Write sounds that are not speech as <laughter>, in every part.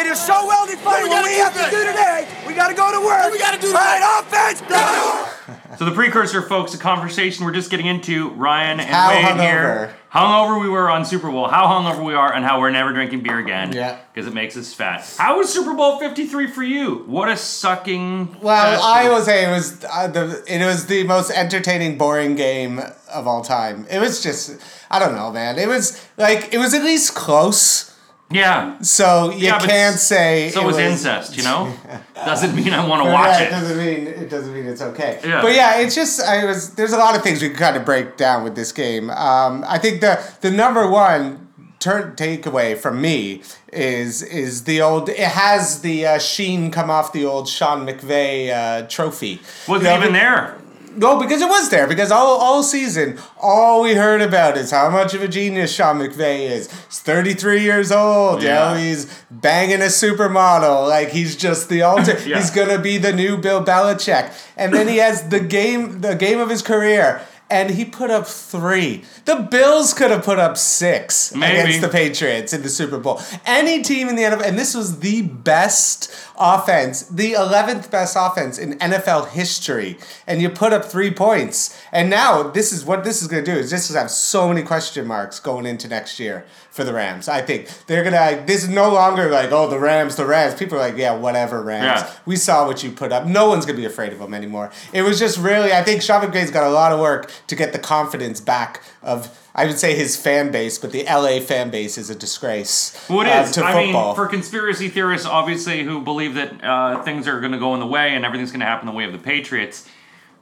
It is so well defined. we What gotta we do have to do today, we got to go to work. we gotta do All right, offense, go to <laughs> work. So the precursor, folks, a conversation we're just getting into. Ryan and How Wade hungover. here. Hungover we were on Super Bowl. How hungover we are, and how we're never drinking beer again. Yeah. Because it makes us fat. How was Super Bowl Fifty Three for you? What a sucking. Well, fest I of- will say it was uh, the it was the most entertaining, boring game of all time. It was just I don't know, man. It was like it was at least close. Yeah. So you Yeah, can't say So it was incest, you know? <laughs> Doesn't mean I want to watch it. doesn't mean it doesn't mean it's okay. Yeah. But yeah, it's just I was there's a lot of things we can kind of break down with this game. Um, I think the the number one turn takeaway from me is is the old it has the uh, sheen come off the old Sean McVay uh, trophy. Wasn't You know, even there. No, because it was there. Because all, all season, all we heard about is how much of a genius Sean McVay is. He's 33 years old, Yeah. you know, he's banging a supermodel. Like, he's just the ultimate. <laughs> Yeah. He's going to be the new Bill Belichick. And then he has the game, the game of his career. And he put up three. The Bills could have put up six Maybe. against the Patriots in the Super Bowl. Any team in the NFL, and this was the best offense, the 11th best offense in NFL history. And you put up three points. And now, this is what this is going to do is this is have so many question marks going into next year for the Rams. I think they're to, this is no longer like, oh, the Rams, the Rams. People are like, yeah, whatever, Rams. Yeah. We saw what you put up. No one's to be afraid of them anymore. It was just really, I think Sean McVay's got a lot of work to get the confidence back of, I would say his fan base, but the LA fan base is a disgrace Well, it uh, is. to I mean, for conspiracy theorists, obviously, who believe that uh, things are going to go in the way and everything's going to happen the way of the Patriots.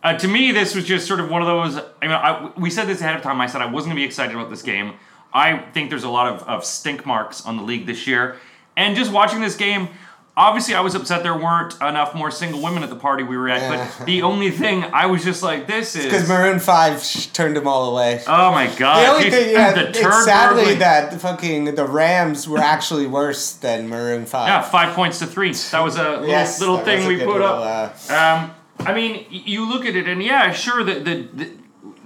Uh, to me, this was just sort of one of those. I mean, I, we said this ahead of time. I said I wasn't going to be excited about this game. I think there's a lot of, of stink marks on the league this year. And just watching this game, obviously, I was upset there weren't enough more single women at the party we were at. But the only thing I was just like, this is. because Maroon 5 sh- turned them all away. Oh my god! the only Jeez, thing, yeah, the it's sadly burgling. that the fucking the Rams were actually worse than Maroon Five. Yeah, five points to three. That was a little, Yes, little that thing a we put little, up. uh, Um, I mean, you look at it, and yeah, sure, the, the, the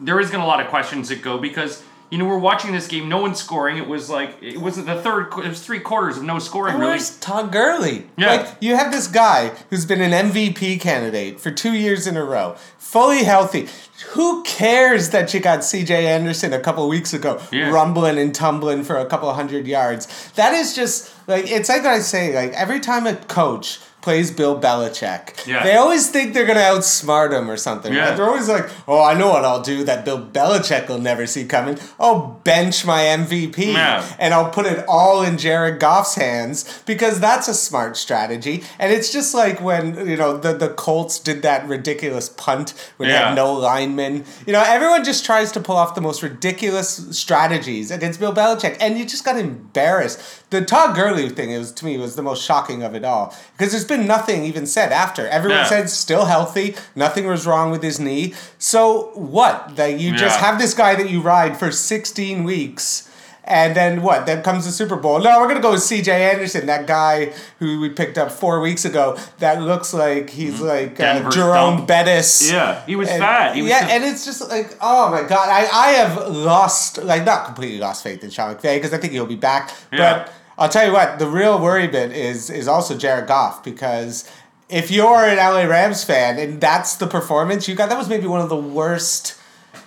there is gonna a lot of questions that go because you know we're watching this game, no one's scoring. It was like it wasn't the third. It was three quarters of no scoring. And Really, Where's Todd Gurley? Yeah. Like you have this guy who's been an MVP candidate for two years in a row, fully healthy. Who cares that you got CJ Anderson a couple weeks ago Yeah. rumbling and tumbling for a couple hundred yards? That is just like it's like I say, like every time a coach plays Bill Belichick, Yeah. they always think they're gonna outsmart him or something. Yeah. right? They're always like, "Oh, I know what I'll do that Bill Belichick will never see coming. I'll bench my MVP Yeah. and I'll put it all in Jared Goff's hands because that's a smart strategy. And it's just like when, you know, the, the Colts did that ridiculous punt when they had no linemen. You know, everyone just tries to pull off the most ridiculous strategies against Bill Belichick and you just got embarrassed. The Todd Gurley thing it was to me was the most shocking of it all because there's been nothing even said after. Everyone Yeah. said still healthy, nothing was wrong with his knee. So what? That you just have this guy that you ride for 16 weeks. And then what? Then comes the Super Bowl. No, we're gonna go with C.J. Anderson, that guy who we picked up four weeks ago. That looks like he's like uh, Jerome stump. Bettis. Yeah, he was And- fat. He was yeah, just- and it's just like, oh my god, I, I have lost, like, not completely lost faith in Sean McVay because I think he'll be back. Yeah. But I'll tell you what, the real worry bit is is also Jared Goff because if you're an LA Rams fan and that's the performance you got, that was maybe one of the worst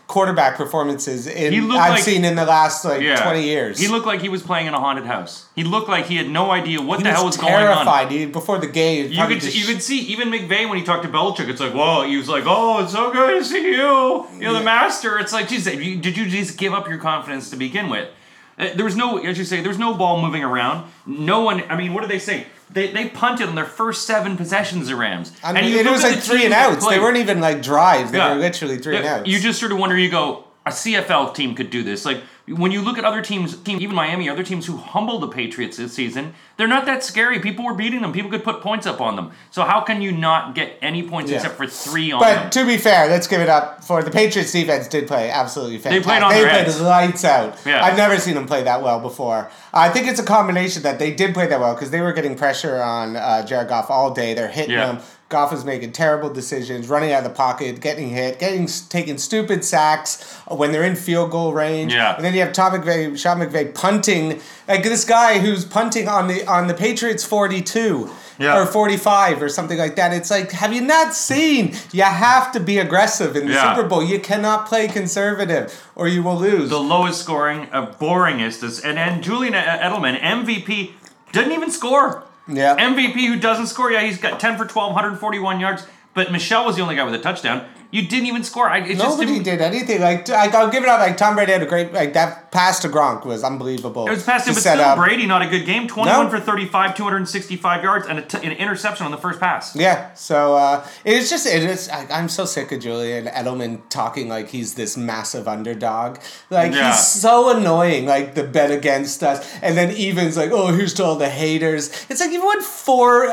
quarterback performances in He I've like- seen in the last like yeah, twenty years. He looked like he was playing in a haunted house. He looked like he had no idea what He the hell was going on. terrified. He, before the game, You could just you could see even McVay when he talked to Belichick. It's like, whoa, he was like, oh, it's so good to see you. You know, the master. It's like, geez, you- did you just give up your confidence to begin with? Uh, There was no, as you say, there was no ball moving around. No one. I mean, what did they say? They, they punted on their first seven possessions. The Rams. I mean, it was like three and outs. They weren't even like drives. They Yeah. were literally three and outs. You just sort of wonder. You go, a CFL team could do this. Like when you look at other teams, team even Miami, other teams who humbled the Patriots this season, they're not that scary. People were beating them. People could put points up on them. So how can you not get any points Yeah. except for three on But them? to be fair, let's give it up for the Patriots defense did play absolutely fantastic. They played on they played heads. lights out. Yeah. I've never seen them play that well before. I think it's a combination that they did play that well because they were getting pressure on uh, Jared Goff all day. They're hitting Yeah. him Goff was making terrible decisions, running out of the pocket, getting hit, getting taking stupid sacks when they're in field goal range. Yeah. And then you have Tom McVay, Sean McVay punting like this guy who's punting on the on the Patriots forty two. Yeah. Or 45 or something like that. It's like, have you not seen? You have to be aggressive in the Yeah. Super Bowl. You cannot play conservative or you will lose. the lowest scoring, uh, boringest, is, and then Julian Edelman, MVP, didn't even score. Yeah. MVP who doesn't score. Yeah, he's got 10 for 12, 141 yards. But Michel was the only guy with a touchdown. You didn't even score. I, it just Nobody did anything. Like I, I'll give it up. Like Tom Brady had a great like that pass to Gronk was unbelievable. It was him, to but still, up. Brady not a good game. Twenty-one No. for thirty-five, two hundred and sixty-five yards, and a t- an interception on the first pass. Yeah, so uh, it's just it is. I, I'm so sick of Julian Edelman talking like he's this massive underdog. Like Yeah. he's so annoying. Like the bet against us, and then even's like, oh, here's to all the haters. It's like you've won four.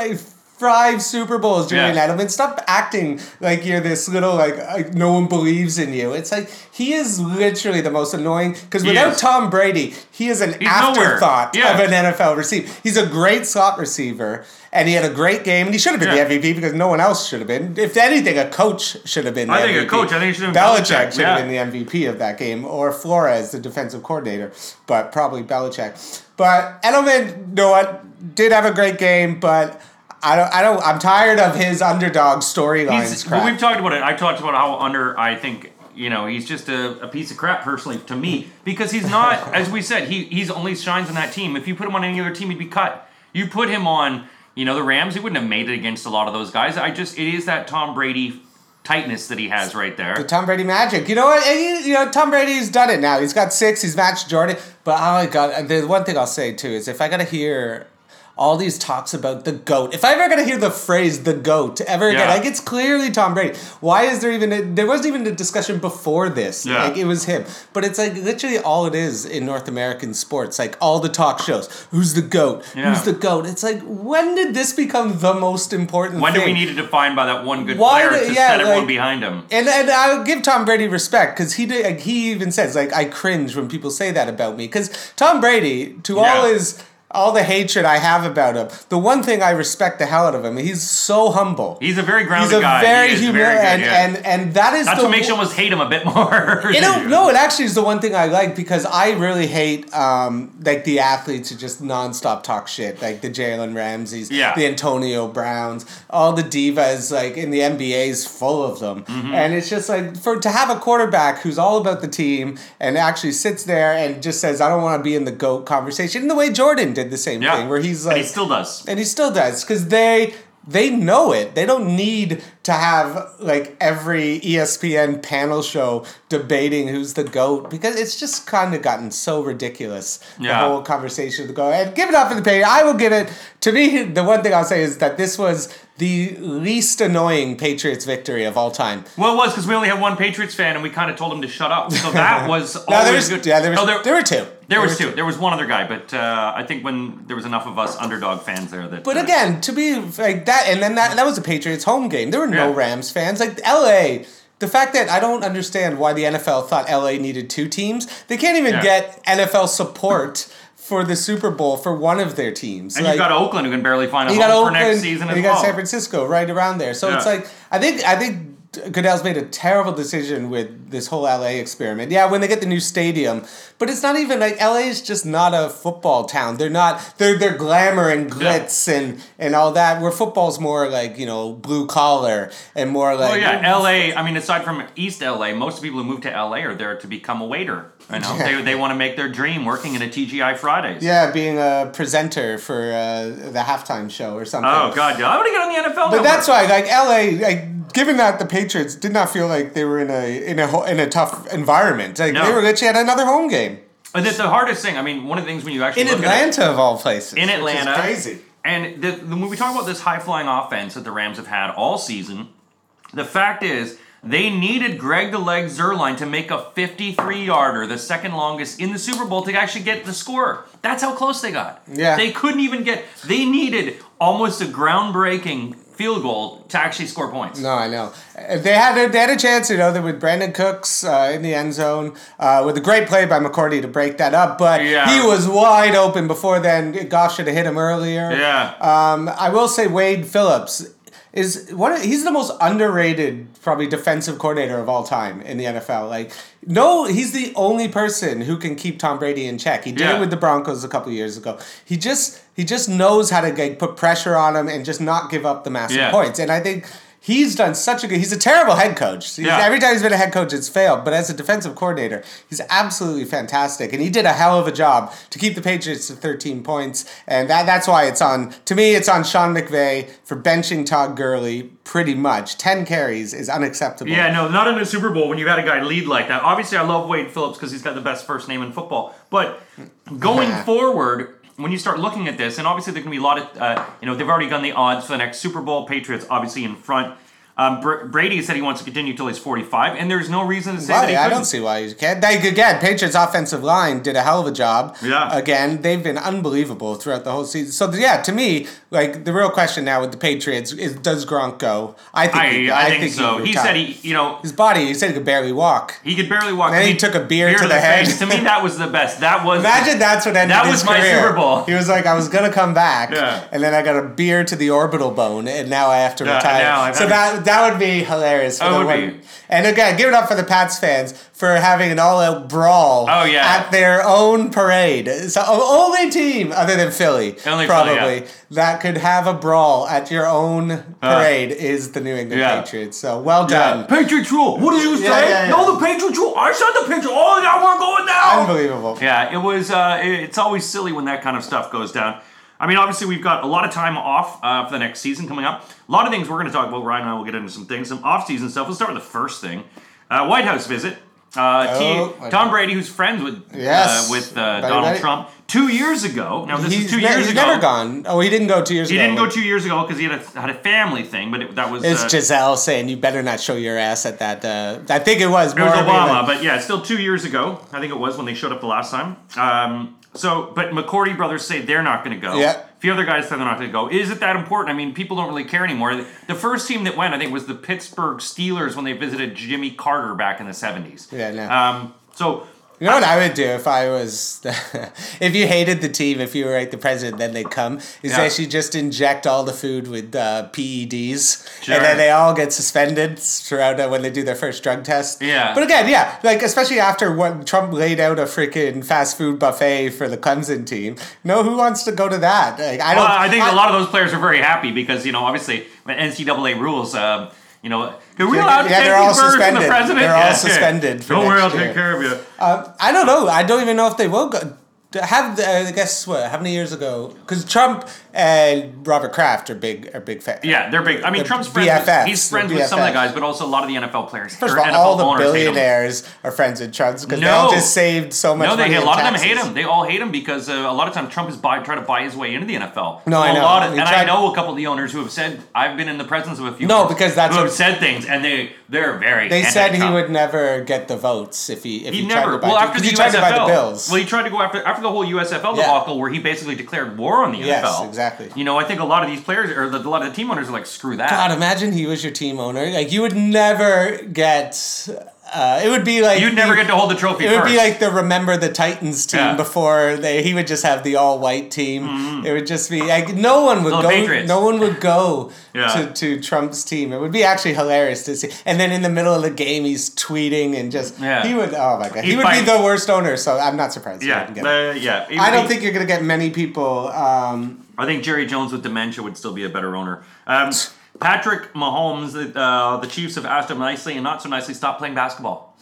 Uh, Five Super Bowls, Julian Yeah. Edelman. Stop acting like you're this little like, like no one believes in you. It's like he is literally the most annoying because without is. Tom Brady, he is an He's afterthought Yeah. of an NFL receiver. He's a great slot receiver, and he had a great game, and he should have been Yeah. the MVP because no one else should have been. If anything, a coach should have been. The I think a coach, I think should have been Belichick Belichick, should yeah. have been the MVP of that game, or Flores, the defensive coordinator, but probably Belichick. But Edelman, you know what, did have a great game, but. I don't. I don't. I'm tired of his underdog storylines. Well, we've talked about it. I talked about how under I think you know he's just a, a piece of crap personally to me because he's not <laughs> as we said he he's only shines on that team. If you put him on any other team, he'd be cut. You put him on you know the Rams, he wouldn't have made it against a lot of those guys. I just it is that Tom Brady tightness that he has right there. The Tom Brady magic. You know what? And you, you know, Tom Brady's done it now. He's got six. He's matched Jordan. But oh my god, the one thing I'll say too is if I gotta hear all these talks about the goat, if I ever gotta hear the phrase "the goat" ever again, Yeah. like it's clearly Tom Brady. Why is there even? A, there wasn't even a discussion before this. Yeah. Like it was him. But it's like literally all it is in North American sports. Like all the talk shows. Who's the goat? Yeah. Who's the goat? It's like when did this become the most important? When do we need to define by that one good Why player to yeah, set everyone like- behind him? And and I'll give Tom Brady respect because he did. Like, he even says like I cringe when people say that about me because Tom Brady, to all his all the hatred I have about him, the one thing I respect the hell out of him, he's so humble. He's a very He's grounded a guy. very He humble, very good, and, yeah. and and that is That's the what makes you almost hate him a bit more. <laughs> you know, no, it actually is the one thing I like because I really hate um, like the athletes who just nonstop talk shit, like the Jalen Ramseys, Yeah. the Antonio Browns, all the divas. Like in the NBA is full of them, Mm-hmm. and it's just like for to have a quarterback who's all about the team and actually sits there and just says, "I don't want to be in the goat conversation." In the way Jordan did the same Yeah. thing, where he's and like, he still does. and he still does because they they know it. They don't need to have like every ESPN panel show debating who's the goat because it's just kind of gotten so ridiculous. The whole conversation of the goat. and give it up for the pay. I will give it to me. The one thing I'll say is that this was the least annoying Patriots victory of all time. Well, it was because we only had one Patriots fan, and we kind of told him to shut up. So that <laughs> was No, always there was good. yeah, there was No, there, were two. There was two. There was one other guy, but uh, I think when there was enough of us underdog fans there that. But uh, again, to be like that, and then that that was a Patriots home game. There were no Yeah. Rams fans. Like L.A. The fact that I don't understand why the NFL thought LA needed two teams. They can't even Yeah. get NFL support for the Super Bowl for one of their teams. and Like, you've got Oakland who can barely find a home got for Oakland, next season and as you got well. San Francisco right around there. So it's like I think I think Goodell's made a terrible decision with this whole LA experiment. Yeah, when they get the new stadium, but it's not even like LA is just not a football town. They're not. They're they're glamour and glitz and and all that. Where football's more like you know blue collar and more like Oh yeah, L.A. I mean, aside from East L.A., most people who move to L.A. are there to become a waiter. You know, Yeah. they, they want to make their dream working in a TGI Fridays. Yeah, being a presenter for uh, the halftime show or something. Oh god, yeah. I want to get on the NFL. But network. that's why, like LA, like given that the Patriots did not feel like they were in a in a in a tough environment, like No. they were actually at another home game And that's the hardest thing. I mean, one of the things when you actually in look at it- Atlanta of all places. in Atlanta. crazy. And the, the, when we talk about this high flying offense that the Rams have had all season, the fact is they needed Greg the Leg Zuerlein to make a 53 yarder, the second longest in the Super Bowl, to actually get the score. That's how close they got. Yeah. They couldn't even get, they needed almost a groundbreaking field goal to actually score points. No, I know. Uh, They had a, they had a chance, you know, with Brandin Cooks uh, in the end zone uh, with a great play by McCourty to break that up, but Yeah. he was wide open before then. Goff should have hit him earlier. Yeah. Um, I will say Wade Phillips. Is one. He's the most underrated, probably defensive coordinator of all time in the NFL. Like, no, he's the only person who can keep Tom Brady in check. He did Yeah. it with the Broncos a couple years ago. He just he just knows how to like, put pressure on him and just not give up the massive Yeah. points. And I think. He's done such a good. He's a terrible head coach. He's- Yeah. Every time he's been a head coach, it's failed. But as a defensive coordinator, he's absolutely fantastic, and he did a hell of a job to keep the Patriots to thirteen points. And that that's why it's on. To me, it's on Sean McVay for benching Todd Gurley. Pretty much, ten carries is unacceptable. Yeah, no, not in a Super Bowl when you've had a guy lead like that. Obviously, I love Wade Phillips because he's got the best first name in football. But going forward, when you start looking at this, and obviously there can be a lot of, uh, you know, they've already done the odds for the next Super Bowl. Patriots obviously in front. Um, Br- Brady said he wants to continue till he's 45, and there's no reason to say Well, that he I couldn't. don't see why you can't. They, again, Patriots offensive line did a hell of a job. Yeah. Again, they've been unbelievable throughout the whole season. So yeah, to me, like the real question now with the Patriots is does Gronk go? I think. I, he, I, think, so. would He said he, you know, his body. He said he could barely walk. he could barely walk. Then I he took a beer to the head. face. To me, that was the best. That was Imagine that's what ended That was my career. Super Bowl. He was like, I was gonna come back, Yeah. and then I got a beer to the orbital bone, and now I have to Yeah, retire. so had- that that would be hilarious. For That the would one. be. And again, give it up for the Pats fans for having an all-out brawl. Oh, yeah. at their own parade. So only team other than Philly, Only Philly, probably yeah. that could have a brawl at your own parade is the New England yeah. Patriots. So well done. Patriots rule. What did you say? Yeah, yeah, yeah. No, the Patriots rule. I said the Patriots. Oh, now we're going down. Unbelievable. Yeah, it was. Uh, it's always silly when that kind of stuff goes down. I mean, obviously, we've got a lot of time off uh, for the next season coming up. A lot of things we're going to talk about. Ryan and I will get into some things, some off-season stuff. We'll start with the first thing: uh, White House visit. Uh, Oh, T- Tom Brady, who's friends with Yes. uh, with uh, Donald. Trump, two years ago. Now this He's, is two ne- years he's ago. never gone. Oh, he didn't go two years ago. He ago. didn't go two years ago because he had a had a family thing, but it, that was It's uh, Giselle saying you better not show your ass at that. Uh, I think it was It was more of a- Obama, but yeah, still two years ago. I think it was when they showed up the last time. Um, so, but McCourty brothers say they're not going to go. Yeah. A few other guys say they're not going to go. Is it that important? I mean, people don't really care anymore. The- first team that went, I think, was the Pittsburgh Steelers when they visited Jimmy Carter back in the seventies. Yeah, no. Um, so You know what I would do if I was, <laughs> if you hated the team, if you were like the president, then they'd come. Is Yeah. actually just inject all the food with uh, PEDs, Sure. and then they all get suspended throughout uh, when they do their first drug test. Yeah. But again, yeah, like especially after what Trump laid out a freaking fast food buffet for the Clemson team. No, who wants to go to that? Like I don't. Well, I think a lot of those players are very happy because you know, obviously, NCAA rules. Um, you know, are we Yeah, allowed to yeah, take they're all these the suspended. president? They're all Yeah, yeah. suspended <laughs> Don't worry, I'll take care of you. Um, I don't know. I don't even know if they will go. Have uh, I guess what? How many years ago? Because Trump and Robert Kraft are big are big fans. Yeah, they're big. I mean, They're Trump's friends. BFFs, with, he's friends with some of the guys, but also a lot of the NFL players. First of all, NFL all the owners hate him. billionaires are friends with Trump because they No. all just saved so much No, they a lot of them hate him. They all hate him because uh, a lot of times Trump is buy, trying to buy his way into the NFL. No, I A know. lot of, and I know a couple of the owners who have said I've been in the presence of a few. No, because that's who what- have said things, and they they're very. They said he would never get the votes if he if he, He tried to buy Well, the- the he tried to buy the USFL. Bills. Well, he tried to go after after the whole USFL Yeah. debacle, where he basically declared war on the Yes, NFL. exactly. You know, I think a lot of these players or the, a lot of the team owners are like, screw that. God, imagine he was your team owner. Like you would never get. Uh, it would be like You'd never get to hold the trophy It would first. be like the Remember the Titans team Yeah. before they. He would just have the all white team. It would just be like no one would go. Patriots. No one would go <laughs> Yeah. to, to Trump's team. It would be actually hilarious to see. And then in the middle of the game, he's tweeting and just Yeah. he would. Oh my god, he He'd would fight- be the worst owner. So I'm not surprised. yeah, uh, yeah. I don't He- think you're gonna get many people. Um, I think Jerry Jones with dementia would still be a better owner. Um, <laughs> Patrick Mahomes, uh, the Chiefs have asked him nicely and not so nicely stop playing basketball.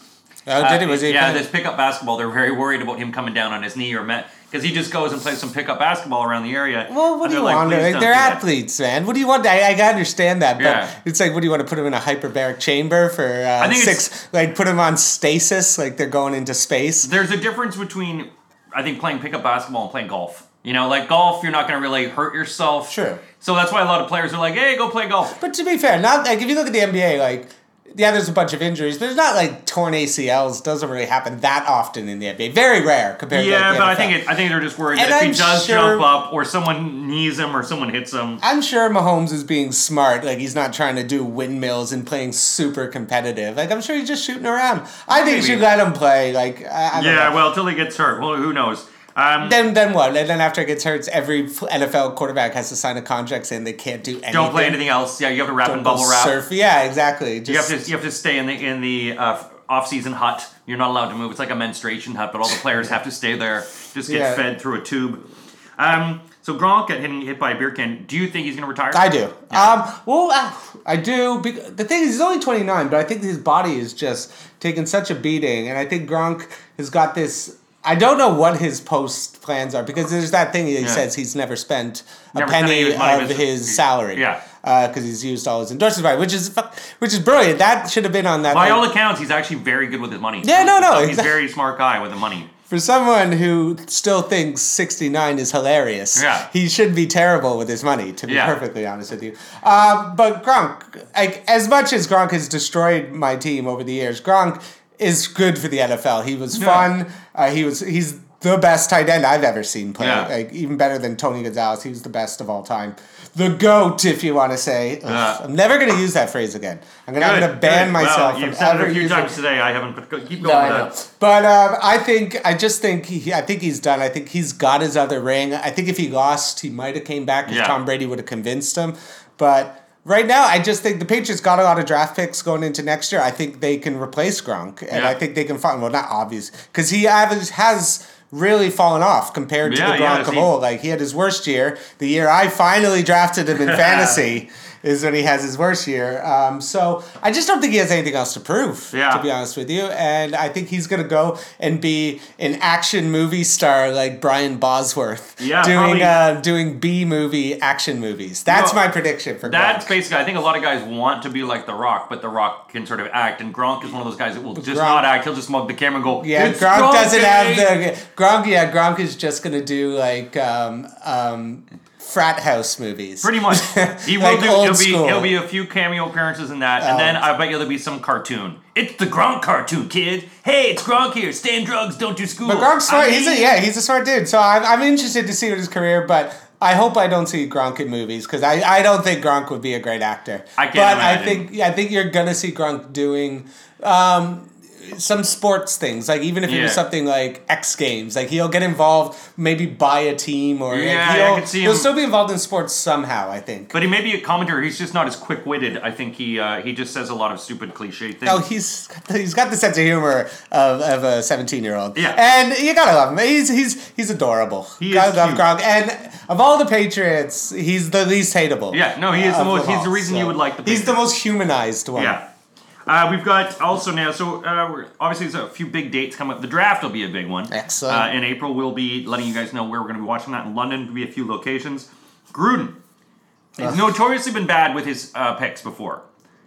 oh, did he? Was he? yeah, playing- this pickup basketball. They're very worried about him coming down on his knee or met because he just goes and plays some pickup basketball around the area. Well, what do you they're want? Like, they're do that." athletes, man. What do you want? I, I understand that, but Yeah. it's like, what do you want to put him in a hyperbaric chamber for uh, I think six? Like, put him on stasis, like they're going into space. There's a difference between, I think, playing pickup basketball and playing golf. You know, like golf, you're not going to really hurt yourself. Sure. So that's why a lot of players are like, "Hey, go play golf." But to be fair, not like if you look at the NBA, like yeah, there's a bunch of injuries, but it's not like torn ACLs doesn't really happen that often in the NBA. Very rare compared to Yeah, like, the but I think it, I think they're just worried And that if I'm he does sure- jump up or someone knees him or someone hits him. I'm sure Mahomes is being smart. Like he's not trying to do windmills and playing super competitive. Like I'm sure he's just shooting around. I think you should let him play. Like I, I Yeah, know. well, till he gets hurt. Well, who knows? Um, Then then what? And then after it gets hurt, every NFL quarterback has to sign a contract saying they can't do anything. don't play anything else. Yeah, you have to wrap in Don't bubble wrap. Surf. Yeah, exactly. You have to you have to stay in the in the uh, off season hut. You're not allowed to move. It's like a menstruation hut, but all the <laughs> players have to stay there. Just get Yeah. fed through a tube. Um, so Gronk got hit, hit by a beer can. Do you think he's going to retire? I do. Um, well, uh, I do. The thing is, he's only 29, but I think his body is just taking such a beating. And I think Gronk has got this. I don't know what his post plans are because there's that thing he Yeah. says he's never spent a Never spent penny of his salary. Yeah. Because he's used all his endorsements, by, which is which is brilliant. That should have been on that. By like- all accounts, he's actually very good with his money. Yeah, no, no, He's a exactly. very smart guy with the money. For someone who still thinks 69 is hilarious, Yeah. he should be terrible with his money, to be Yeah. perfectly honest with you. Um, but Gronk, like, as much as Gronk has destroyed my team over the years, Gronk is good for the NFL. He was Yeah. fun. Uh, he was he's the best tight end I've ever seen play. Yeah. Like even better than Tony Gonzalez. He was the best of all time. The goat, if you want to say. Yeah. I'm never going to use that phrase again. I'm going to ban good. myself Well, you've from said it ever a few times today. I haven't. But keep going I with that. But um, I think I just think he, I think he's done. I think he's got his other ring. I think if he lost, he might have came back because Yeah. Tom Brady would have convinced him. But right now, I just think the Patriots got a lot of draft picks going into next year. I think they can replace Gronk, and Yeah. I think they can find well, not obvious because he has, has really fallen off compared to Yeah, the yeah, Gronk of he- old. Like he had his worst year. The year I finally drafted him in <laughs> fantasy. Is when he has his worst year. Um, so I just don't think he has anything else to prove. Yeah. To be honest with you, and I think he's gonna go and be an action movie star like Brian Bosworth. Yeah, doing uh, doing B movie action movies. That's No, my prediction for That's Gronk. basically. I think a lot of guys want to be like The Rock, but The Rock can sort of act, and Gronk is one of those guys that will just Gronk- not act. He'll just mug the camera and go. Yeah, "It's Gronk doesn't have eh?" the Gronk. Yeah, Gronk is just gonna do like um, um, frat house movies. Pretty much. <laughs> He will Like do. He'll be. He'll be a few cameo appearances in that, and Oh. then I bet you there'll be some cartoon. It's the Gronk cartoon, kid. Hey, it's Gronk here. Stay in drugs, don't do school. But Gronk's smart. I he's a, yeah, he's a smart dude. So I'm, I'm interested to see what his career, but I hope I don't see Gronk in movies because I, I don't think Gronk would be a great actor. I can't But I imagine. think I think you're gonna see Gronk doing um, some sports things, like even if it was something like X Games, like he'll get involved, maybe buy a team or Yeah, I he'll, could see he'll still be involved in sports somehow. I think. But he may be a commentator. He's just not as quick witted. I think he uh, he just says a lot of stupid cliche things. Oh, he's got the, he's got the sense of humor of, of a seventeen year old. Yeah. and you gotta love him. He's he's he's adorable. He gotta is love. Gronk. And of all the Patriots, he's the least hateable. Yeah, no, he is the most- he's the reason you would like the He's the most humanized one. Yeah. Uh, we've got also now, so uh, obviously there's a few big dates coming up. The draft will be a big one. Excellent. Uh, in April, we'll be letting you guys know where we're going to be watching that. In London, will be a few locations. Gruden. He's notoriously been bad with his uh, picks before.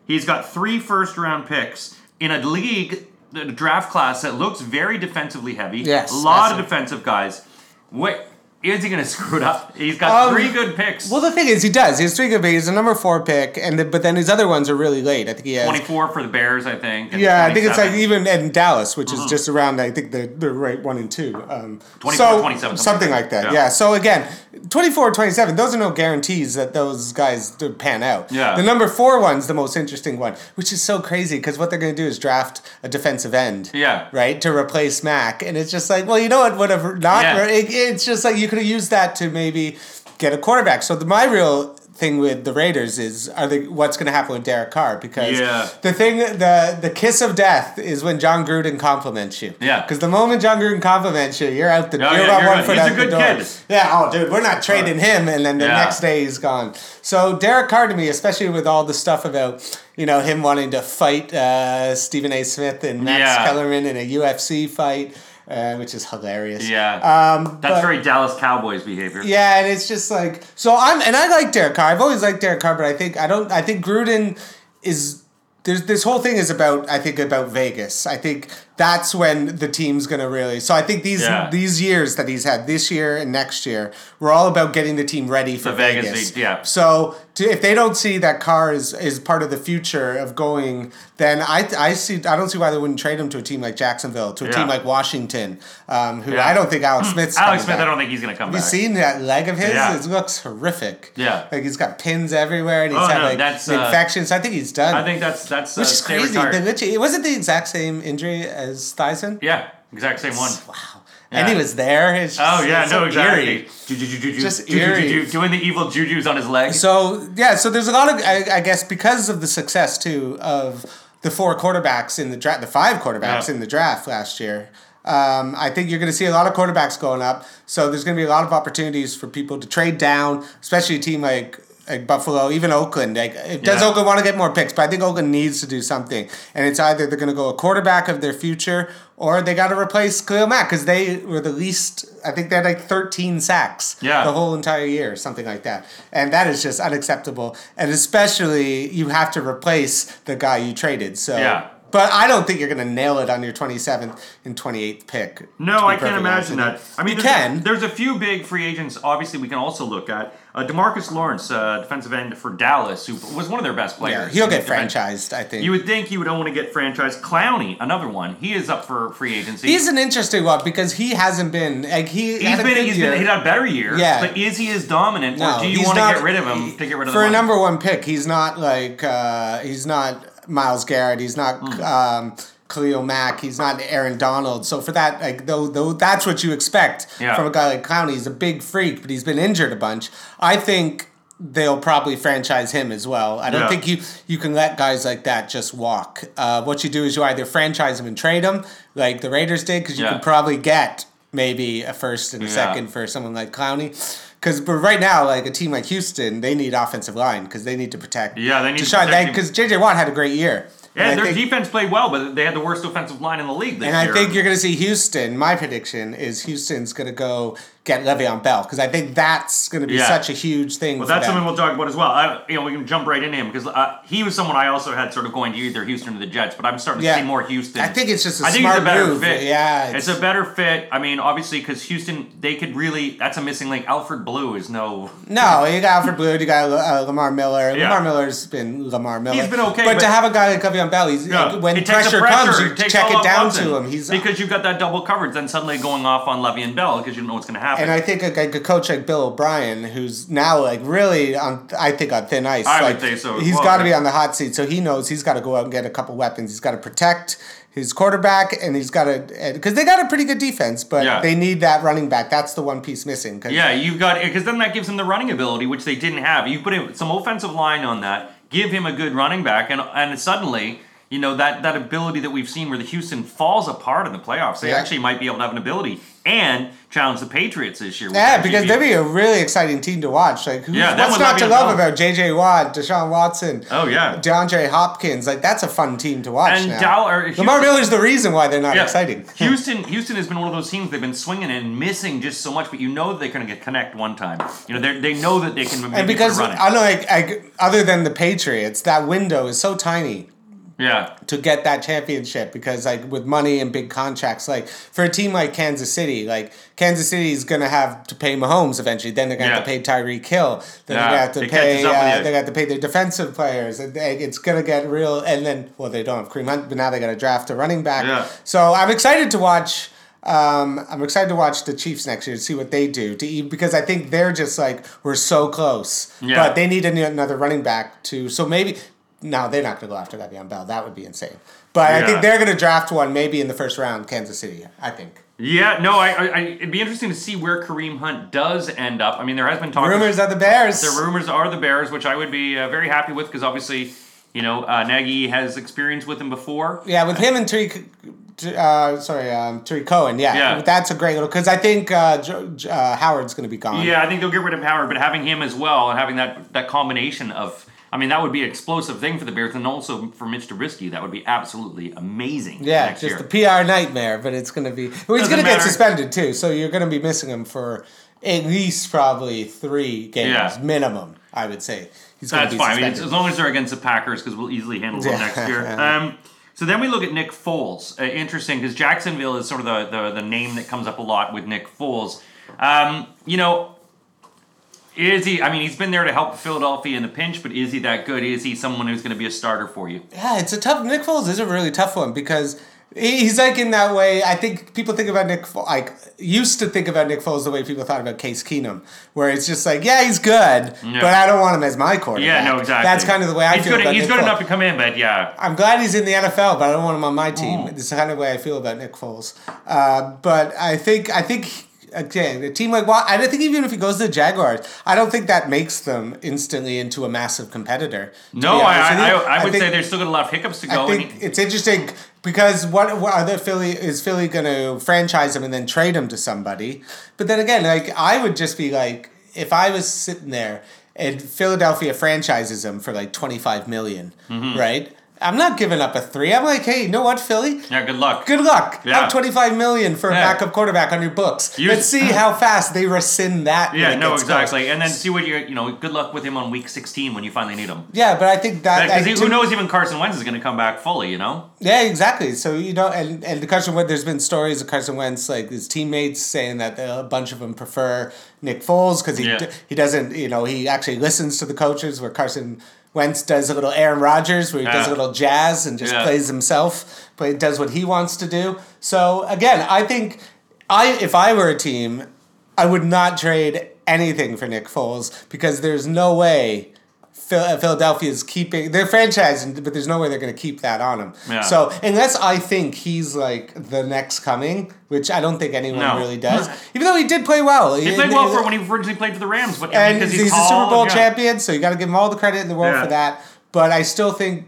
He's got three first round picks in a league, a draft class that looks very defensively heavy. Yes, A lot of defensive guys. What is he going <laughs> to screw it up? He's got Um, three good picks. Well, the thing is, he does. He has three good picks. He's a number four pick, and the, but then his other ones are really late. I think he has 24 for the Bears, I think. Yeah, I think it's like even in Dallas, which Mm-hmm. is just around. I think the the right one and two. Um, 24, so 27, something, something like that. Yeah. Yeah. So again, 24, 27, Those are no guarantees that those guys pan out. Yeah. The number four one's the most interesting one, which is so crazy because what they're going to do is draft a defensive end. Yeah. Right to replace Mac, and it's just like, well, you know what? Whatever. Not. Yeah. It, it's just like you could have used that to maybe get a quarterback. So the, my real thing with the Raiders is are they what's going to happen with Derek Carr because Yeah. the thing the the kiss of death is when Jon Gruden compliments you. Yeah. Because the moment Jon Gruden compliments you, you're out the Oh, you're yeah, one right. foot He's out a the good door. kid. Yeah. Oh, dude, we're not trading him, and then the Yeah. next day he's gone. So Derek Carr to me, especially with all the stuff about you know him wanting to fight uh, Stephen A. Smith and Max Yeah. Kellerman in a UFC fight. Uh, which is hilarious. Yeah. Um, That's but- very Dallas Cowboys behavior. yeah, and it's just like so. I'm and I like Derek Carr. I've always liked Derek Carr, but I think I don't. I think Gruden is. There's this whole thing is about I think about Vegas. I think that's when the team's gonna really. So I think these Yeah. these years that he's had this year and next year, we're all about getting the team ready for The Vegas Vegas. yeah. So to, if they don't see that Carr is is part of the future of going, then I I see I don't see why they wouldn't trade him to a team like Jacksonville, to a Yeah. team like Washington, um, who Yeah. I don't think Alex Smith's. Alex Smith, back. I don't think he's going to come Have you seen that leg of his? It looks horrific. Yeah. Like he's got pins everywhere and he's Oh, had no, like that's, uh, infections. I think he's done. I think that's that's uh, which is crazy. retired. The, literally- it wasn't the exact same injury as Theismann. Yeah, exact same one. Wow. and he was there. It's just, Oh yeah, no, so exactly. eerie. Ju- ju- ju- ju- ju- Just ju- ju- ju- eerie. doing the evil jujus on his leg. So yeah, so there's a lot of I, I guess because of the success too of the four quarterbacks in the draft, the five quarterbacks Yeah. in the draft last year. Um, I think you're going to see a lot of quarterbacks going up. So there's going to be a lot of opportunities for people to trade down, especially a team like like Buffalo, even Oakland. Like, does Yeah. Oakland want to get more picks? But I think Oakland needs to do something, and it's either they're going to go a quarterback of their future, or they got to replace Khalil Mack because they were the least. I think they had like 13 sacks Yeah. the whole entire year, something like that, and that is just unacceptable. And especially you have to replace the guy you traded. So. Yeah. But I don't think you're going to nail it on your 27th and 28th pick. No, I can't perfectly honest imagine that. I mean, you there's, can. There's a few big free agents. Obviously, we can also look at uh, Demarcus Lawrence, uh, defensive end for Dallas, who was one of their best players. Yeah, he'll get Defense- franchised, I think. You would think he would want to get franchised. Clowney, another one. He is up for free agency. He's an interesting one because he hasn't been like he He's been, he's year. been he had a better year. Yeah. But is he as dominant, No, or do you want to get rid of him to get rid of for a number one pick. He's not like uh, he's not Myles Garrett. He's not Hmm. um, Khalil Mack. He's not Aaron Donald. So for that, like though, though that's what you expect Yeah. from a guy like Clowney. He's a big freak, but he's been injured a bunch. I think they'll probably franchise him as well. I don't Yeah. think you you can let guys like that just walk. Uh, what you do is you either franchise him and trade him, like the Raiders did, because you Yeah. can probably get maybe a first and a Yeah. second for someone like Clowney. Because but right now, like a team like Houston, they need offensive line because they need to protect. Yeah, they need to Deshaun. protect him. Because JJ Watt had a great year. Yeah, And their think- defense played well, but they had the worst offensive line in the league this And I think you're going to see Houston. My prediction is Houston's going to go get Le'Veon Bell because I think that's going to be Yeah. such a huge thing. Well, that's them. something we'll talk about as well. I, you know, we can jump right into him because uh, he was someone I also had sort of going to either Houston or the Jets, but I'm starting to Yeah. see more Houston. I think it's just a I think smart it's a better move. fit. Yeah, it's, it's- a better fit. I mean, obviously, because Houston, they could really. That's a missing link. Alfred Blue is no. No, you got Alfred Blue, you got uh, Lamar Miller. Yeah. Lamar Miller's been Lamar Miller. He's been okay, but, to have a guy like Le'Veon Bell, he's Yeah. when the pressure, comes, you check it down to him. He's because you've got that double coverage, then suddenly going off on Le'Veon Bell because you don't know what's going to happen. And I think a, like a coach like Bill O'Brien, who's now like really on, I think on thin ice. I would like, say so as He's well, got to be on the hot seat, so he knows he's got to go out and get a couple weapons. He's got to protect his quarterback, and he's got to because they got a pretty good defense, but Yeah. they need that running back. That's the one piece missing. 'cause- Yeah, you've got because then that gives him the running ability, which they didn't have. You put in some offensive line on that, give him a good running back, and and suddenly you know that that ability that we've seen where the Houston falls apart in the playoffs. They Yeah. actually might be able to have an ability and challenge the Patriots this year. Yeah, because they'd be a really exciting team to watch. Like, who's, Yeah, what's not to love about J.J. Watt, Deshaun Watson, Oh yeah. DeAndre Hopkins? Like, that's a fun team to watch. And now. Dow- or Lamar Miller's the reason why they're not Yeah. exciting. <laughs> Houston, Houston has been one of those teams. They've been swinging and missing just so much, but you know they're going to get connect one time. You know they they know that they can and because run it. unlike like, other than the Patriots, that window is so tiny. Yeah, to get that championship because like with money and big contracts like for a team like Kansas City like Kansas City is gonna have to pay Mahomes eventually. Then they're gonna have to pay Tyreek Hill. Then Yeah, they're gonna have to it pay uh, they're gonna have to pay their defensive players. And they- it's gonna get real. And then well they don't have Kareem Hunt but now they gotta draft a running back. Yeah. so I'm excited to watch um, I'm excited to watch the Chiefs next year to see what they do to because I think they're just like we're so close. Yeah. but they need another running back to so maybe no, they're not going to go after Le'Veon Bell. That would be insane. But I think they're going to draft one maybe in the first round, Kansas City. I think. yeah. No, I, I, I it'd be interesting to see where Kareem Hunt does end up. I mean, there has been talk. Rumors are the Bears. The rumors are the Bears, which I would be uh, very happy with because obviously, you know, uh, Nagy has experience with him before. yeah, with him and Tariq. Uh, sorry, um, Tarik Cohen. Yeah, Yeah. that's a great little because I think uh, uh, Howard's going to be gone. Yeah, I think they'll get rid of Howard, but having him as well and having that that combination of, I mean, that would be an explosive thing for the Bears, and also for Mitch Trubisky, that would be absolutely amazing. Yeah, just year. a PR nightmare, but it's going to be. Well, he's going to get suspended too, so you're going to be missing him for at least probably three games Yeah. minimum. I would say he's going to be fine. I mean, as long as they're against the Packers, because we'll easily handle them next year. <laughs> Um, so then we look at Nick Foles. Uh, interesting, because Jacksonville is sort of the, the the name that comes up a lot with Nick Foles. Um, you know, is he? I mean, he's been there to help Philadelphia in the pinch, but is he that good? Is he someone who's going to be a starter for you? Yeah, it's a tough. Nick Foles is a really tough one because He's like in that way. I think people think about Nick, like used to think about Nick Foles the way people thought about Case Keenum, where it's just like, yeah, he's good, Yeah. but I don't want him as my quarterback. Yeah, no, exactly. That's kind of the way I he's feel good. about he's Nick good Foles. enough to come in, but yeah, I'm glad he's in the NFL, but I don't want him on my team. It's the kind of way I feel about Nick Foles. Uh, but I think I think again, a team like I don't think even if he goes to the Jaguars, I don't think that makes them instantly into a massive competitor. no, I, I, you. I, would think- say there's still got a lot of hiccups to go. I and think he- it's interesting because what, what are the Philly is Philly going to franchise him and then trade him to somebody? But then again, like I would just be like, if I was sitting there and Philadelphia franchises him for like twenty five million, Mm-hmm. right? I'm not giving up a three. I'm like, hey, you know what, Philly? yeah, good luck. Good luck. Yeah. Have 25 million for a Yeah. backup quarterback on your books. You- Let's see how fast they rescind that. Yeah, no, close. exactly. And then see what you're, you know, good luck with him on week 16 when you finally need him. Yeah, but I think that. Because I- who knows even Carson Wentz is going to come back fully, you know? Yeah, exactly. So you know, and and the Carson Wentz, there's been stories of Carson Wentz, like his teammates saying that a bunch of them prefer Nick Foles because he Yeah. d- he doesn't, you know, he actually listens to the coaches. Where Carson Wentz does a little Aaron Rodgers, where he does a little jazz and just Yeah. plays himself, play does what he wants to do. So again, I think I if I were a team, I would not trade anything for Nick Foles because there's no way. Phil- uh, Philadelphia is keeping their franchise, but there's no way they're going to keep that on him. Yeah. So unless I think he's like the next coming, which I don't think anyone No. really does, <laughs> even though he did play well. He played well for when he originally played for the Rams, but and because he's, he's, a Super Bowl yeah. champion, so you got to give him all the credit in the world Yeah. for that. But I still think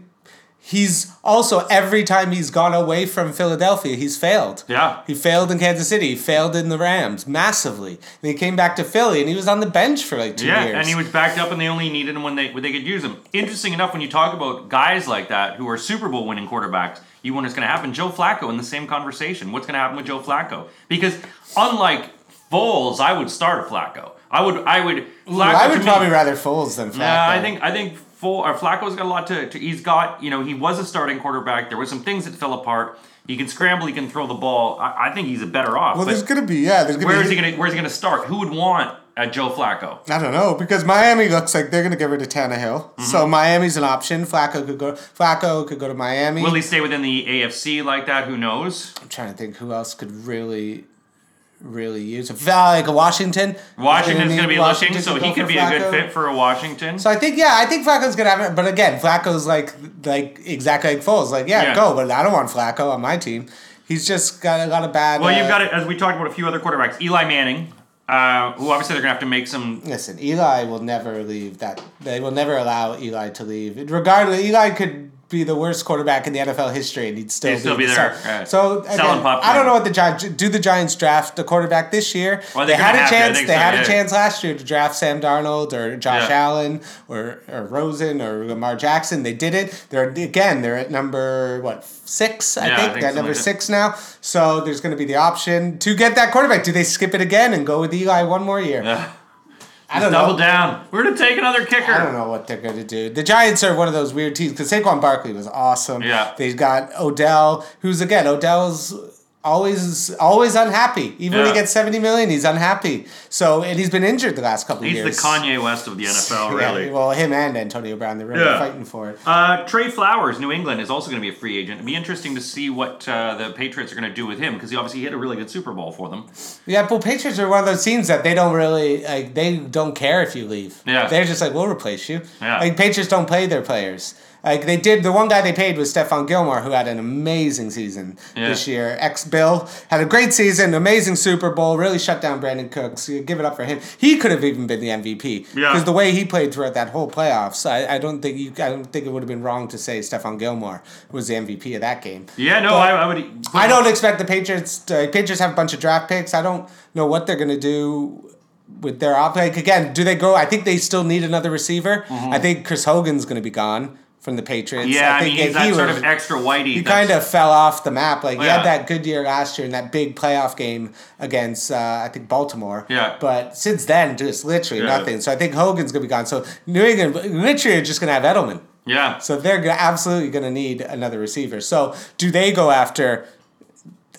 he's also every time he's gone away from Philadelphia, he's failed. Yeah. he failed in Kansas City, he failed in the Rams massively. And he came back to Philly, and he was on the bench for like two Yeah, years. and he was backed up, and they only needed him when they when they could use him. Interesting enough, when you talk about guys like that who are Super Bowl winning quarterbacks, you wonder what's going to happen. Joe Flacco in the same conversation. What's going to happen with Joe Flacco? Because unlike Foles, I would start a Flacco. I would I would. Flacco I to would me- probably rather Foles than Flacco. Yeah, I think I think Fo- or Flacco's got a lot to, to. He's got you know he was a starting quarterback. There were some things that fell apart. He can scramble. He can throw the ball. I, I think he's a better off. Well, there's gonna be yeah. There's gonna where be. is he gonna Where's he gonna start? Who would want a Joe Flacco? I don't know because Miami looks like they're gonna get rid of Tannehill, Mm-hmm. so Miami's an option. Flacco could go. Flacco could go to Miami. Will he stay within the AFC like that? Who knows? I'm trying to think who else could really, really use. Uh, Like Washington. Washington's going to be Washington looking, so he could be a good fit for a Washington. So I think yeah, I think Flacco's gonna have it. But again, Flacco's like like exactly like Foles. Like yeah, Yeah. go, but I don't want Flacco on my team. He's just got a lot of bad. well, uh, you've got it as we talked about a few other quarterbacks. Eli Manning, uh, who obviously they're going to have to make some. Listen, Eli will never leave that. They will never allow Eli to leave. Regardless, Eli could be the worst quarterback in the NFL history, and he'd still, He'd still be the there, right. So again, I don't know what the Giants do. The Giants draft a quarterback this year. Well, they had a to, chance. They so, had a chance last year to draft Sam Darnold or Josh Yeah. Allen or, or Rosen or Lamar Jackson. They didn't. They're again. They're at number what six? I Yeah, I think think they're number like six now. So there's going to be the option to get that quarterback. Do they skip it again and go with Eli one more year? I don't double know. down. We're going to take another kicker. I don't know what they're going to do. The Giants are one of those weird teams because Saquon Barkley was awesome. Yeah. They've got Odell, who's again Odell's always always unhappy. Even when he gets seventy million, he's unhappy. So and he's been injured the last couple of He's the years. Kanye West of the <laughs> NFL, Yeah, really. well, him and Antonio Brown, they're really Yeah. fighting for it. Uh, Trey Flowers, New England, is also going to be a free agent. It'd be interesting to see what uh, the Patriots are going to do with him because he obviously hit a really good Super Bowl for them. Yeah, but Patriots are one of those teams that they don't really like. They don't care if you leave. Yeah. they're just like, we'll replace you. Yeah. like Patriots don't play their players. Like they did, the one guy they paid was Stephon Gilmore, who had an amazing season Yeah. this year. Ex Bill had a great season, amazing Super Bowl, really shut down Brandin Cooks. You give it up for him. He could have even been the MVP Yeah. because the way he played throughout that whole playoffs, I, I don't think you, I don't think it would have been wrong to say Stephon Gilmore was the MVP of that game. Yeah, no, I, I would. I don't expect the Patriots. To, Patriots have a bunch of draft picks. I don't know what they're gonna do with their op. Like again, do they go? I think they still need another receiver. Mm-hmm. I think Chris Hogan's gonna be gone from the Patriots. Yeah, I, think mean, he's if he that sort was- of extra whitey. He kind of fell off the map. Like he had that good year last year in that big playoff game against uh, I think Baltimore. Yeah. But since then, just literally Yeah. nothing. So I think Hogan's gonna be gone. So New England literally are just gonna have Edelman. Yeah. So they're absolutely going to need another receiver. So do they go after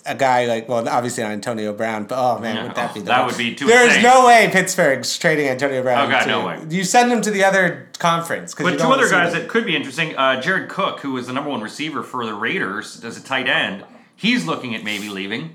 a guy like well, obviously not Antonio Brown, but oh man, Yeah, would that be oh, the that would be too There's insane. no way Pittsburgh's trading Antonio Brown. Oh, God, to- no way. You send him to the other conference. But two other guys that could be interesting uh, Jared Cook, who was the number one receiver for the Raiders as a tight end. he's looking at maybe leaving.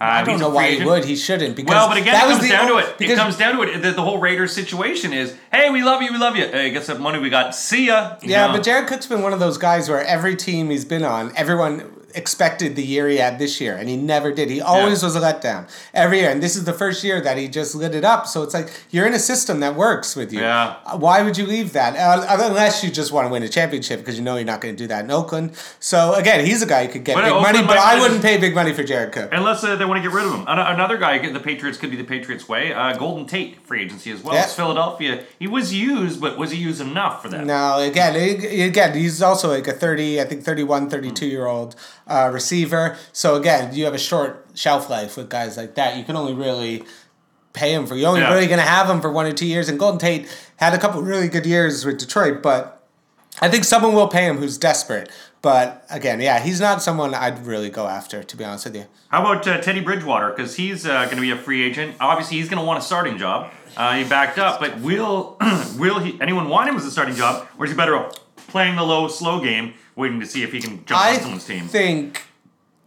Uh, I don't know why he would. He shouldn't. Because Well, but again, that it comes down to it. It comes down to it. The, the whole Raiders situation is, hey, we love you, we love you. Hey, guess what money we got? See ya. You Yeah, know? but Jared Cook's been one of those guys where every team he's been on, everyone expected the year he had this year, and he never did. He always Yeah. was a letdown every year, and this is the first year that he just lit it up. So it's like you're in a system that works with you. Yeah. Uh, Why would you leave that Uh, unless you just want to win a championship because you know you're not going to do that in Oakland? So again, he's a guy who could get But big Oakland money, but I wouldn't pay big money for Jared Cook. Unless uh, they want to get rid of him. Another guy, the Patriots could be the Patriots' way. Uh, Golden Tate, free agency as well. Yeah. It's Philadelphia. He was used, but was he used enough for that? No, again, again, he's also like a 30, I think 31, 32 year old uh, receiver. So again, you have a short shelf life with guys like that. You can only really pay him for, you're only Yeah. really going to have him for one or two years. And Golden Tate had a couple really good years with Detroit, but I think someone will pay him who's desperate. But again, yeah, he's not someone I'd really go after, to be honest with you. How about uh, Teddy Bridgewater? Because he's uh, going to be a free agent. Obviously, he's going to want a starting job. Uh, he backed up, but will <clears throat> will he, anyone want him as a starting job, or is he better off playing the low, slow game, waiting to see if he can jump I on someone's team? I think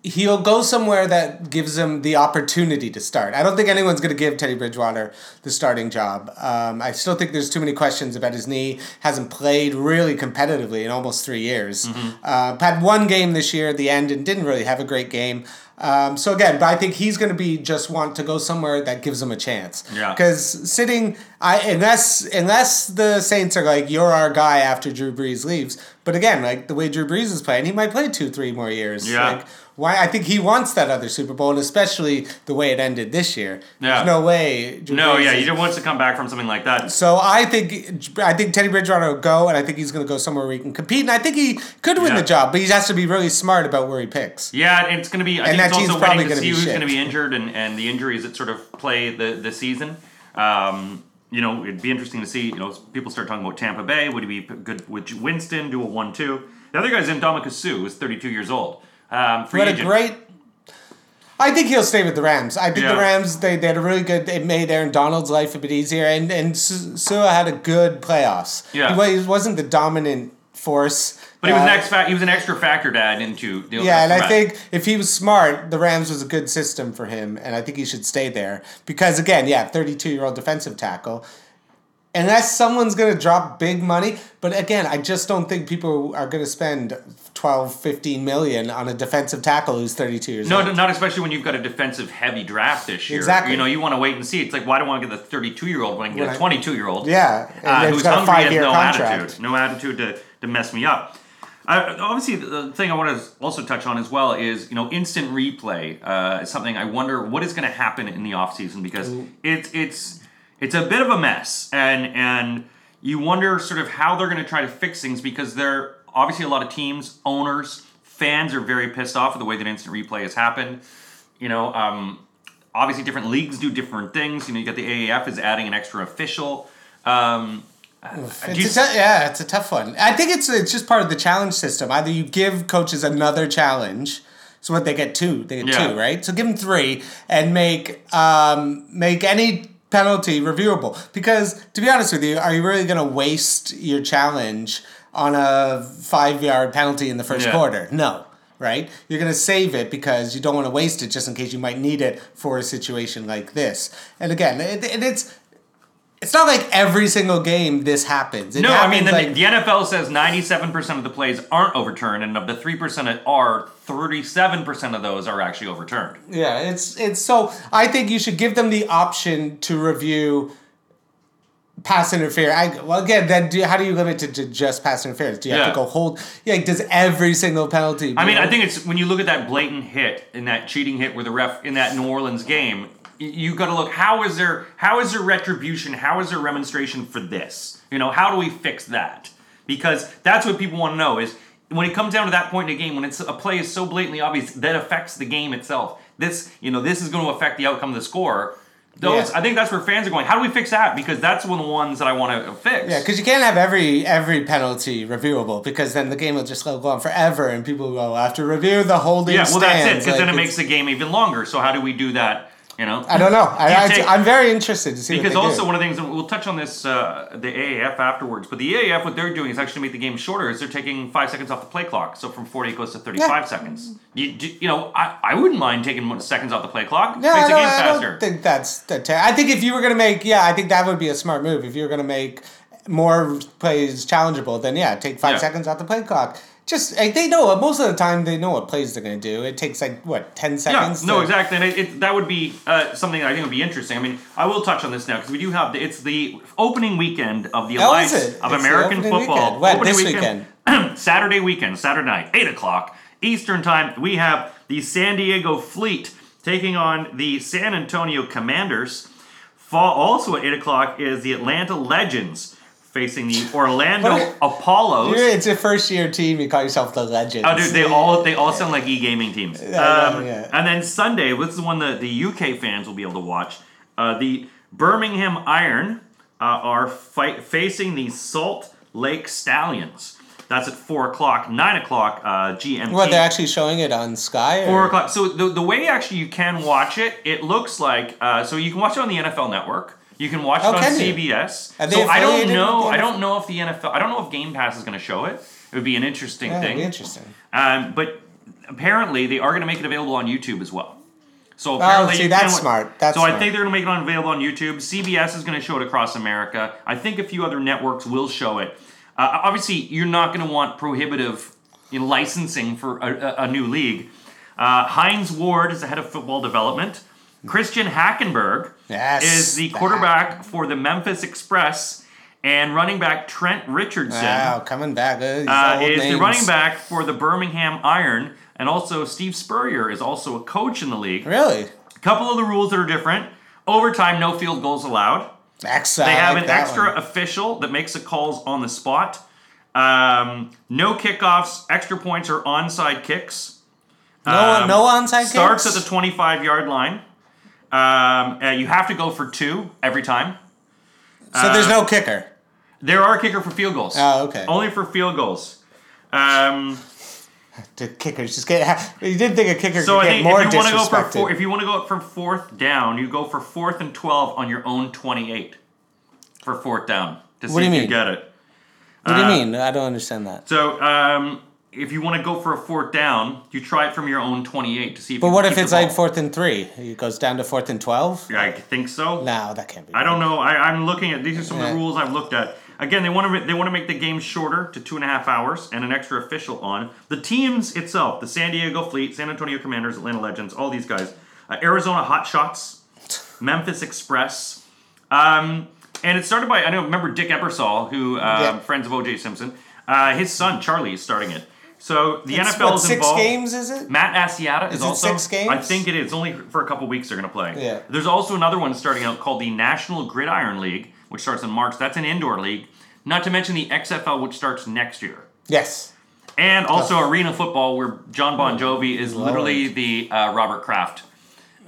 he'll go somewhere that gives him the opportunity to start. I don't think anyone's going to give Teddy Bridgewater the starting job. Um, I still think there's too many questions about his knee. Hasn't played really competitively in almost three years. Mm-hmm. Uh, had one game this year at the end and didn't really have a great game. Um, so again, but I think he's going to be just want to go somewhere that gives him a chance. Yeah. Because sitting, I unless unless the Saints are like you're our guy after Drew Brees leaves. But again, like the way Drew Brees is playing, he might play two, three more years. Yeah. Like, why? I think he wants that other Super Bowl, and especially the way it ended this year. Yeah. There's no way. Drew No, Brees yeah, he just wants to come back from something like that. So I think I think Teddy Bridgewater will go, and I think he's going to go somewhere where he can compete, and I think he could win Yeah. the job, but he has to be really smart about where he picks. Yeah, and it's going to be. I And think it's also probably waiting to see who's going to be injured and, and the injuries that sort of play the the season. Um, you know, it'd be interesting to see. You know, people start talking about Tampa Bay. Would he be good? Would Winston do a one-two? The other guy's Indomitius Suh, who's 32 years old. Um, free What a great. I think he'll stay with the Rams. I think Yeah. the Rams they, they had a really good. It made Aaron Donald's life a bit easier, and and Suh had a good playoffs. Yeah. he wasn't the dominant force. but he was uh, an X fa- He was an extra factor to add into. The Yeah, and I think if he was smart, the Rams was a good system for him, and I think he should stay there because again, yeah, thirty-two year old defensive tackle. Unless someone's going to drop big money, but again, I just don't think people are going to spend 12, 15 million on a defensive tackle who's 32 years No, old. not especially when you've got a defensive heavy draft this year. Exactly. You know, you want to wait and see. It's like, why do I want to get the 32 year old when I can get When I- a 22 year old? Yeah, uh, who's hungry and no contract. attitude, no attitude to, to mess me up. Uh, obviously, the thing I want to also touch on as well is you know instant replay uh, is something I wonder what is going to happen in the offseason because it's it's it's a bit of a mess. And and you wonder sort of how they're going to try to fix things because there obviously a lot of teams owners fans are very pissed off with the way that instant replay has happened. You know um, obviously different leagues do different things. You know you got the AAF is adding an extra official. Um, It's a tou- yeah, it's a tough one. I think it's it's just part of the challenge system. Either you give coaches another challenge, so what they get two, they get Yeah. two, right? So give them three and make um, make any penalty reviewable. Because to be honest with you, are you really going to waste your challenge on a five yard penalty in the first Yeah. quarter? No. Right, you're gonna save it because you don't want to waste it just in case you might need it for a situation like this. And again, it, it, it's it's not like every single game this happens. It No, I mean the, like- the NFL says ninety-seven percent of the plays aren't overturned, and of the three percent that are, thirty-seven percent of those are actually overturned. Yeah, it's it's so I think you should give them the option to review pass interference. I well again then do, how do you limit it to just pass interference? Do you have Yeah. to go hold? Yeah, like, does every single penalty? I mean, I think it's when you look at that blatant hit in that cheating hit where the ref in that New Orleans game, you got to look how is there how is there retribution? How is there remonstration for this? You know, how do we fix that? Because that's what people want to know is when it comes down to that point in a game when it's a play is so blatantly obvious that affects the game itself. This, you know, this is going to affect the outcome of the score. Those, Yeah. I think that's where fans are going. How do we fix that? Because that's one of the ones that I want to fix. Yeah, because you can't have every every penalty reviewable because then the game will just go on forever and people will have to review the holding. Yeah, well, that's it. stands, Because then it makes the game even longer. So how do we do that? You know, I don't know. I, You I, take- I'm very interested to see because also do. one of the things and we'll touch on this uh, the AAF afterwards, but the AAF what they're doing is actually make the game shorter. Is they're taking five seconds off the play clock, so from forty it goes to thirty five Yeah. seconds. You, you know I, I wouldn't mind taking one seconds off the play clock. Yeah, No, makes I the don't, game I faster. don't think that's the. Ter- I think if you were gonna make, yeah, I think that would be a smart move. If you were gonna make more plays challengeable, then yeah, take five Yeah. seconds off the play clock. Just like, they know most of the time they know what plays they're gonna do. It takes like what ten seconds. Yeah, no, to- exactly, and it, it, that would be uh, something that I think would be interesting. I mean, I will touch on this now because we do have the, it's the opening weekend of the Oh, Alliance of It's American Football. weekend. When? Opening This <clears throat> Saturday weekend, Saturday night, eight o'clock Eastern time. We have the San Diego Fleet taking on the San Antonio Commanders. Fall also at eight o'clock is the Atlanta Legends facing the <laughs> Orlando? Apollos. You're- it's your first year team. You call yourself the legend. Oh, dude, they all they all sound like e gaming teams. Um, yeah. And then Sunday, this is one that the UK fans will be able to watch. Uh, the Birmingham Iron uh, are fight facing the Salt Lake Stallions. That's at four o'clock, nine o'clock uh, GMT. What they're actually showing it on Sky. Or? Four o'clock. So the, the way actually you can watch it, it looks like uh, so you can watch it on the NFL Network. You can watch it Oh, on can you? CBS. Are they so I don't affiliated know. with the I don't know if the NFL. I don't know if Game Pass is going to show it. It would be an interesting Yeah, thing. be interesting. Um, but apparently, they are going to make it available on YouTube as well. So apparently, Oh, see, you that's smart. That's so I smart. think they're going to make it available on YouTube. CBS is going to show it across America. I think a few other networks will show it. Uh, obviously, you're not going to want prohibitive you know, licensing for a, a, a new league. Uh, Hines Ward is the head of football development. Christian Hackenberg Yes, is the the quarterback for the Memphis Express, and running back Trent Richardson Wow, coming back. Uh, is the running back for the Birmingham Iron, and also Steve Spurrier is also a coach in the league. Really? A couple of the rules that are different: overtime, no field goals allowed. Excellent. They have like an extra one. official that makes the calls on the spot. Um, no kickoffs, extra points, or onside kicks. No, um, no onside Starts kicks? Starts at the 25 yard line. Um, uh, you have to go for two every time. So there's uh, no kicker. There are kicker for field goals. Oh, okay. Only for field goals. Um, The kickers just get. You didn't think a kicker So could I get think more if you want to go for four, if you want to go up for fourth down, you go for fourth and twelve on your own twenty-eight for fourth down to see What do you if you get it. what do you uh, mean? I don't understand that. So um, if you want to go for a fourth down, you try it from your own twenty-eight to see if. But what if it's like fourth and three? It goes down to fourth and twelve. I think so. No, that can't be. I don't know. I, I'm looking at these are some of the rules I've looked at. Again, they want to they want to make the game shorter to two and a half hours and an extra official on the teams itself. The San Diego Fleet, San Antonio Commanders, Atlanta Legends, all these guys, uh, Arizona Hot Shots, <laughs> Memphis Express, um, and it started by I know remember Dick Ebersol, who uh, Yeah. friends of O.J. Simpson. Uh, his son Charlie is starting it. So the It's, NFL what, is six involved. games is it? Matt Asiata is, Is it also. six games? I think it is. Only for a couple weeks they're going to play. Yeah. There's also another one starting out called the National Gridiron League, which starts in March. That's an indoor league. Not to mention the XFL, which starts next year. Yes. And also arena football, where Jon Bon Jovi is Lord. literally the uh, Robert Kraft.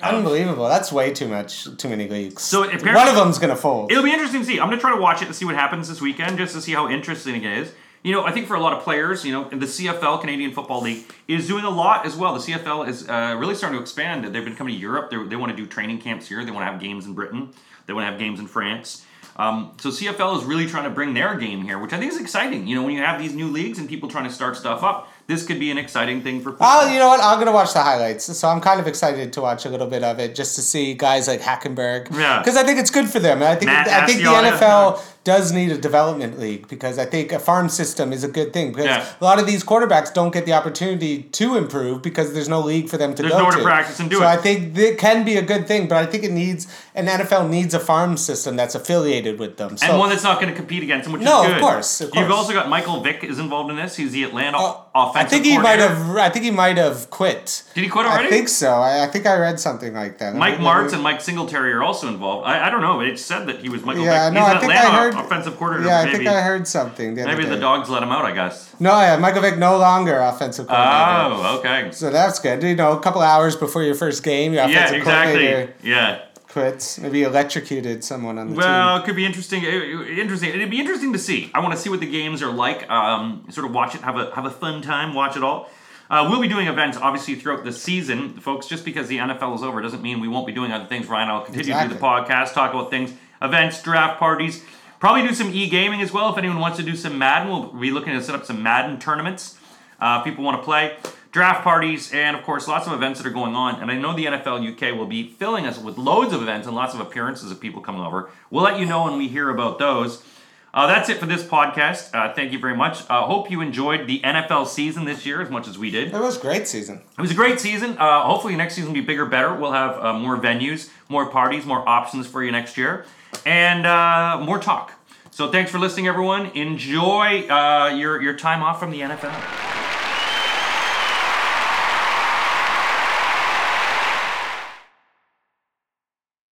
Unbelievable. That's way too much. Too many leagues. So apparently- one of them's gonna fold. It'll be interesting to see. I'm going to try to watch it to see what happens this weekend, just to see how interesting it is. You know, I think for a lot of players, you know, the CFL, Canadian Football League, is doing a lot as well. The CFL is uh, really starting to expand. They've been coming to Europe. They're, they want to do training camps here. They want to have games in Britain. They want to have games in France. Um, so CFL is really trying to bring their game here, which I think is exciting. You know, when you have these new leagues and people trying to start stuff up, this could be an exciting thing for people. Oh, you know what? I'm gonna watch the highlights. So I'm kind of excited to watch a little bit of it just to see guys like Hackenberg. Yeah. Because I think it's good for them. I think Matt I think the NFL. Does need a development league because I think a farm system is a good thing because Yeah. a lot of these quarterbacks don't get the opportunity to improve because there's no league for them to There's go to to practice and do it. so it. I think it can be a good thing, but I think it needs an NFL needs a farm system that's affiliated with them. So and one that's not going to compete against them, which No, is of good. course, of You've also got Michael Vick is involved in this. He's the Atlanta Oh, offensive I think he might have. I think he might have quit. Did he quit already? I think so. I, I think I read something like that. Mike Martz and Mike Singletary are also involved. I, I don't know. It said that he was Michael Yeah, Vick. no, He's I an think Atlanta I heard. Offensive coordinator. Yeah, I maybe think I heard something. The maybe the dogs let him out. I guess. No, yeah, Michael Vick no longer offensive coordinator. Oh, okay. So that's good. You know, a couple hours before your first game, your offensive Yeah, exactly. coordinator Yeah. Exactly. Yeah. Quits. Maybe electrocuted someone on the Well, team. it could be interesting. Interesting. It'd be interesting to see. I want to see what the games are like. Um, sort of watch it, have a have a fun time, watch it all. Uh, we'll be doing events obviously throughout the season, folks. Just because the NFL is over doesn't mean we won't be doing other things. Ryan, I'll continue to do the podcast, talk about things, events, draft parties. Probably do some e-gaming as well. If anyone wants to do some Madden, we'll be looking to set up some Madden tournaments. Uh, people want to play draft parties, and of course, lots of events that are going on. And I know the NFL UK will be filling us with loads of events and lots of appearances of people coming over. We'll let you know when we hear about those. Uh, that's it for this podcast. Uh, thank you very much. Uh, hope you enjoyed the NFL season this year as much as we did. It was a great season. It was a great season. Uh, hopefully, next season will be bigger, better. We'll have uh, more venues, more parties, more options for you next year, and uh, more talk. So, thanks for listening, everyone. Enjoy uh, your your time off from the NFL.